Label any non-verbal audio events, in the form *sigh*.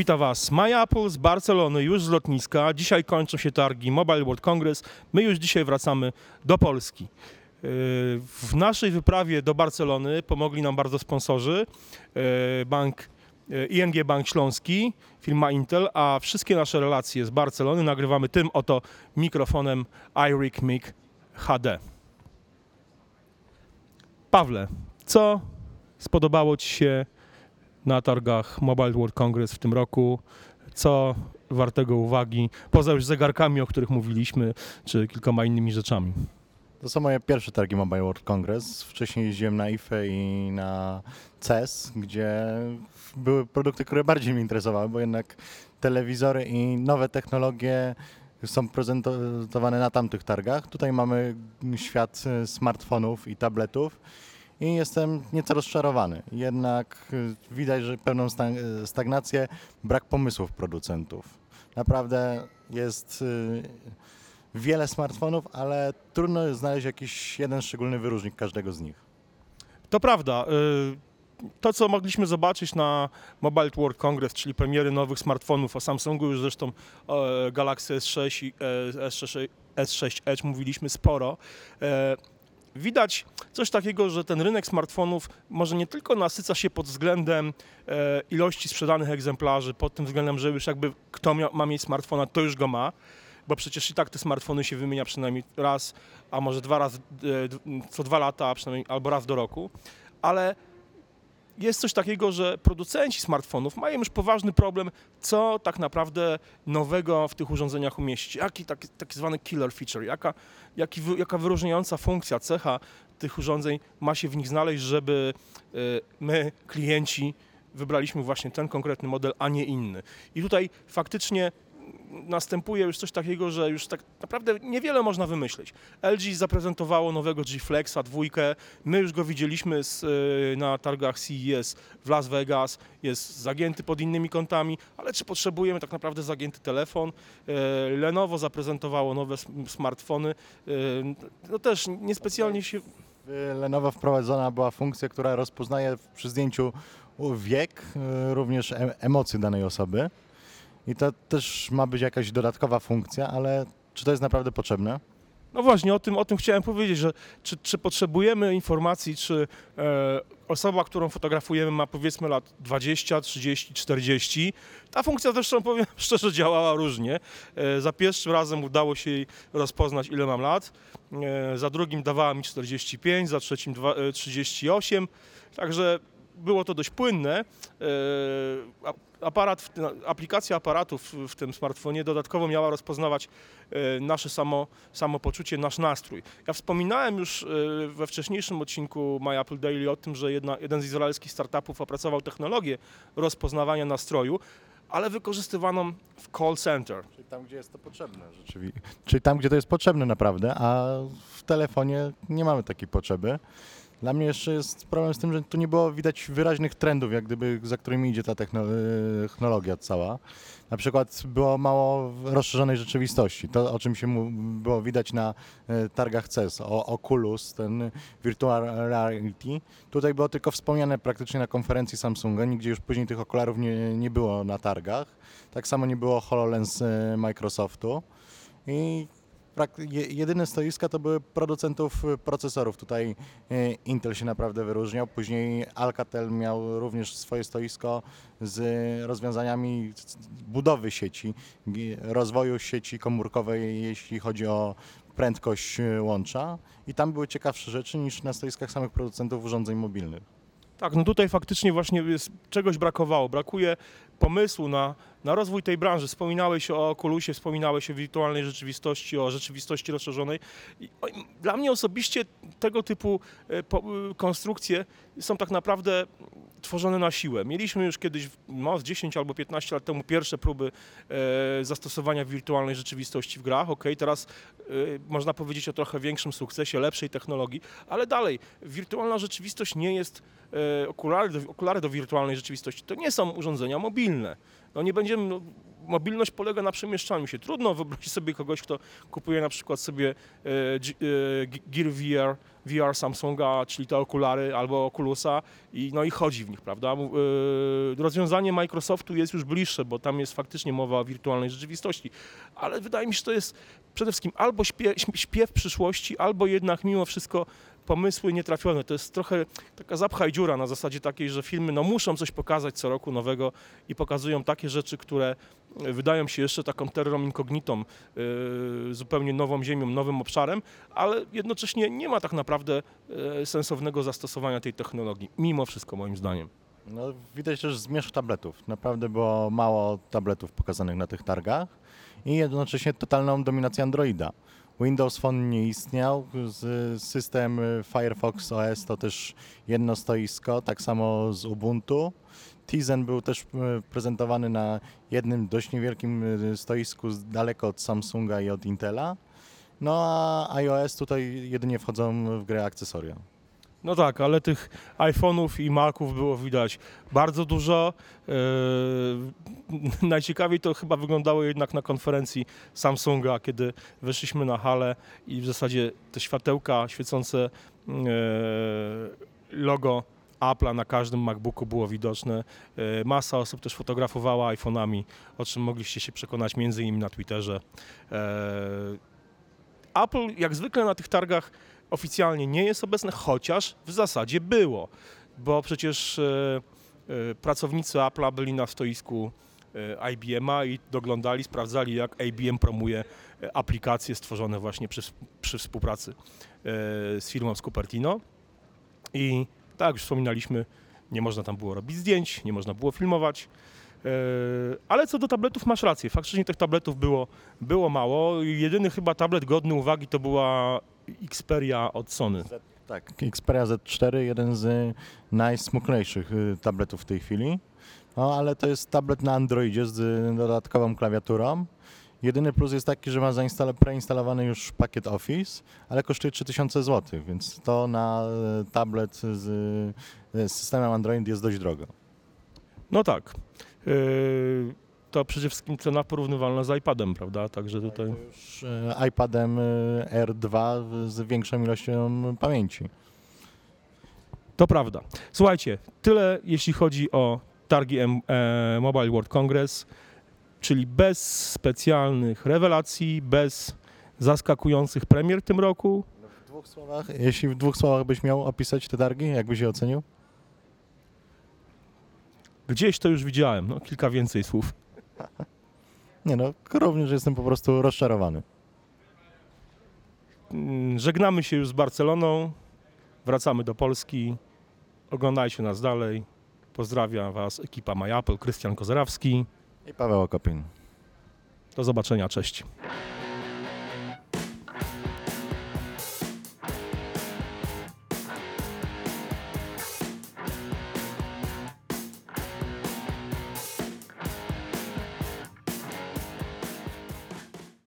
Witam Was. MyApple z Barcelony, już z lotniska. Dzisiaj kończą się targi Mobile World Congress. My już dzisiaj wracamy do Polski. Yy, W naszej wyprawie do Barcelony pomogli nam bardzo sponsorzy. Yy, Bank yy, ING Bank Śląski, firma Intel, a wszystkie nasze relacje z Barcelony nagrywamy tym oto mikrofonem iRig Mic HD. Pawle, co spodobało Ci się na targach Mobile World Congress w tym roku? Co wartego uwagi, poza już zegarkami, o których mówiliśmy, czy kilkoma innymi rzeczami? To są moje pierwsze targi Mobile World Congress. Wcześniej jeździłem na IFE i na CES, gdzie były produkty, które bardziej mnie interesowały, bo jednak telewizory i nowe technologie są prezentowane na tamtych targach. Tutaj mamy świat smartfonów i tabletów i jestem nieco rozczarowany. Jednak e, widać, że sta- e, stagnację, brak pomysłów producentów. Naprawdę jest e, wiele smartfonów, ale trudno znaleźć jakiś jeden szczególny wyróżnik każdego z nich. To prawda. y, To, co mogliśmy zobaczyć na Mobile World Congress, czyli premiery nowych smartfonów, o Samsungu już zresztą e, Galaxy S6 i e, S6, S6 Edge mówiliśmy sporo. Widać coś takiego, że ten rynek smartfonów może nie tylko nasyca się pod względem e, ilości sprzedanych egzemplarzy, pod tym względem, że już jakby kto ma mieć smartfona, to już go ma, bo przecież i tak te smartfony się wymienia przynajmniej raz, a może dwa razy, e, co dwa lata, przynajmniej albo raz do roku, ale jest coś takiego, że producenci smartfonów mają już poważny problem, co tak naprawdę nowego w tych urządzeniach umieścić. Jaki taki, taki zwany killer feature, jaka, jaki, jaka wyróżniająca funkcja, cecha tych urządzeń ma się w nich znaleźć, żeby y, my, klienci, wybraliśmy właśnie ten konkretny model, a nie inny. I tutaj faktycznie następuje już coś takiego, że już tak naprawdę niewiele można wymyśleć. LG zaprezentowało nowego G Flexa dwójkę, my już go widzieliśmy z, y, na targach CES w Las Vegas, jest zagięty pod innymi kątami, ale czy potrzebujemy tak naprawdę zagięty telefon? Y, Lenovo zaprezentowało nowe smartfony, y, no też niespecjalnie się... Lenovo wprowadzona była funkcja, która rozpoznaje przy zdjęciu wiek, również e- emocje danej osoby. I to też ma być jakaś dodatkowa funkcja, ale czy to jest naprawdę potrzebne? No właśnie, o tym, o tym chciałem powiedzieć, że czy, czy potrzebujemy informacji, czy e, osoba, którą fotografujemy ma powiedzmy lat 20, 30, 40. Ta funkcja zresztą *laughs* powiem szczerze działała różnie. E, za pierwszym razem udało się jej rozpoznać ile mam lat, e, za drugim dawała mi 45, za trzecim dwa, e, 38, także było to dość płynne. E, Aparat, aplikacja aparatów w tym smartfonie dodatkowo miała rozpoznawać e, nasze samo, samopoczucie, nasz nastrój. Ja wspominałem już e, we wcześniejszym odcinku My Apple Daily o tym, że jedna, jeden z izraelskich startupów opracował technologię rozpoznawania nastroju, ale wykorzystywaną w call center. Czyli tam, gdzie jest to potrzebne rzeczywiście. Czyli tam, gdzie to jest potrzebne naprawdę, a w telefonie nie mamy takiej potrzeby. Dla mnie jeszcze jest problem z tym, że tu nie było widać wyraźnych trendów, jak gdyby za którymi idzie ta techno- technologia cała. Na przykład było mało rozszerzonej rzeczywistości. To, o czym się było widać na e, targach CES, o Oculus, ten virtual reality. Tutaj było tylko wspomniane praktycznie na konferencji Samsunga, nigdzie już później tych okularów nie, nie było na targach. Tak samo nie było HoloLens e, Microsoftu. I jedyne stoiska to były producentów e, procesorów. Tutaj e, Intel się naprawdę wyróżniał. Później Alcatel miał również swoje stoisko z rozwiązaniami budowy sieci, rozwoju sieci komórkowej, jeśli chodzi o prędkość e, łącza. I tam były ciekawsze rzeczy niż na stoiskach samych producentów urządzeń mobilnych. Tak, no tutaj faktycznie właśnie jest, czegoś brakowało. Brakuje pomysłu na, na rozwój tej branży. Wspominałeś o Oculusie, wspominałeś o wirtualnej rzeczywistości, o rzeczywistości rozszerzonej. I, o, dla mnie osobiście tego typu e, po, e, konstrukcje są tak naprawdę tworzone na siłę. Mieliśmy już kiedyś, no, z 10 albo 15 lat temu, pierwsze próby e, zastosowania wirtualnej rzeczywistości w grach. Ok, teraz e, można powiedzieć o trochę większym sukcesie, lepszej technologii, ale dalej, wirtualna rzeczywistość nie jest e, okulary do, okulary do wirtualnej rzeczywistości. To nie są urządzenia mobilne. No nie będziemy, no, mobilność polega na przemieszczaniu się. Trudno wyobrazić sobie kogoś, kto kupuje na przykład sobie e, e, Gear VR, VR Samsunga, czyli te okulary albo Oculusa i, no i chodzi w nich, prawda? E, rozwiązanie Microsoftu jest już bliższe, bo tam jest faktycznie mowa o wirtualnej rzeczywistości, ale wydaje mi się, że to jest przede wszystkim albo śpiew, śpiew przyszłości, albo jednak mimo wszystko pomysły nietrafione. To jest trochę taka zapchaj dziura na zasadzie takiej, że filmy no, muszą coś pokazać co roku nowego i pokazują takie rzeczy, które e, wydają się jeszcze taką terrorą incognitą, e, zupełnie nową ziemią, nowym obszarem, ale jednocześnie nie ma tak naprawdę e, sensownego zastosowania tej technologii, mimo wszystko moim zdaniem. No, widać też zmierzch tabletów. Naprawdę było mało tabletów pokazanych na tych targach i jednocześnie totalną dominację Androida. Windows Phone nie istniał, system y, Firefox OS to też jedno stoisko, tak samo z Ubuntu. Tizen był też y, prezentowany na jednym dość niewielkim y, stoisku daleko od Samsunga i od Intela. No a iOS tutaj jedynie wchodzą w grę akcesoria. No tak, ale tych iPhone'ów i Maców było widać bardzo dużo. Eee, *laughs* najciekawiej to chyba wyglądało jednak na konferencji Samsunga, kiedy weszliśmy na halę i w zasadzie te światełka świecące eee, logo Apple'a na każdym MacBooku było widoczne. Eee, masa osób też fotografowała iPhone'ami, o czym mogliście się przekonać między innymi na Twitterze. Eee, Apple jak zwykle na tych targach oficjalnie nie jest obecne, chociaż w zasadzie było, bo przecież e, e, pracownicy Apple'a byli na stoisku e, IBM-a i doglądali, sprawdzali jak IBM promuje aplikacje stworzone właśnie przy, przy współpracy z firmą z Cupertino i tak jak już wspominaliśmy, nie można tam było robić zdjęć, nie można było filmować. Ale co do tabletów, masz rację. Faktycznie tych tabletów było, było mało. Jedyny chyba tablet godny uwagi to była Xperia od Sony. Tak, Xperia Z4, jeden z najsmutniejszych y, tabletów w tej chwili. No, ale to jest tablet na Androidzie z y, dodatkową klawiaturą. Jedyny plus jest taki, że ma preinstalowany już pakiet Office, ale kosztuje 3000 zł, więc to na y, tablet z, z systemem Android jest dość drogo. No tak. E, To przede wszystkim cena porównywalna z iPadem, prawda? Także tutaj. Już y, iPadem y, R2 z większą ilością pamięci. To prawda. Słuchajcie, tyle jeśli chodzi o targi e, Mobile World Congress, czyli bez specjalnych rewelacji, bez zaskakujących premier w tym roku. W dwóch słowach, jeśli w dwóch słowach byś miał opisać te targi, jak byś je ocenił? Gdzieś to już widziałem, no kilka więcej słów. Nie no, również jestem po prostu rozczarowany. Mm, Żegnamy się już z Barceloną, wracamy do Polski. Oglądajcie nas dalej. Pozdrawiam Was ekipa MyApple, Krystian Kozerawski. I Paweł Okopin. Do zobaczenia, cześć.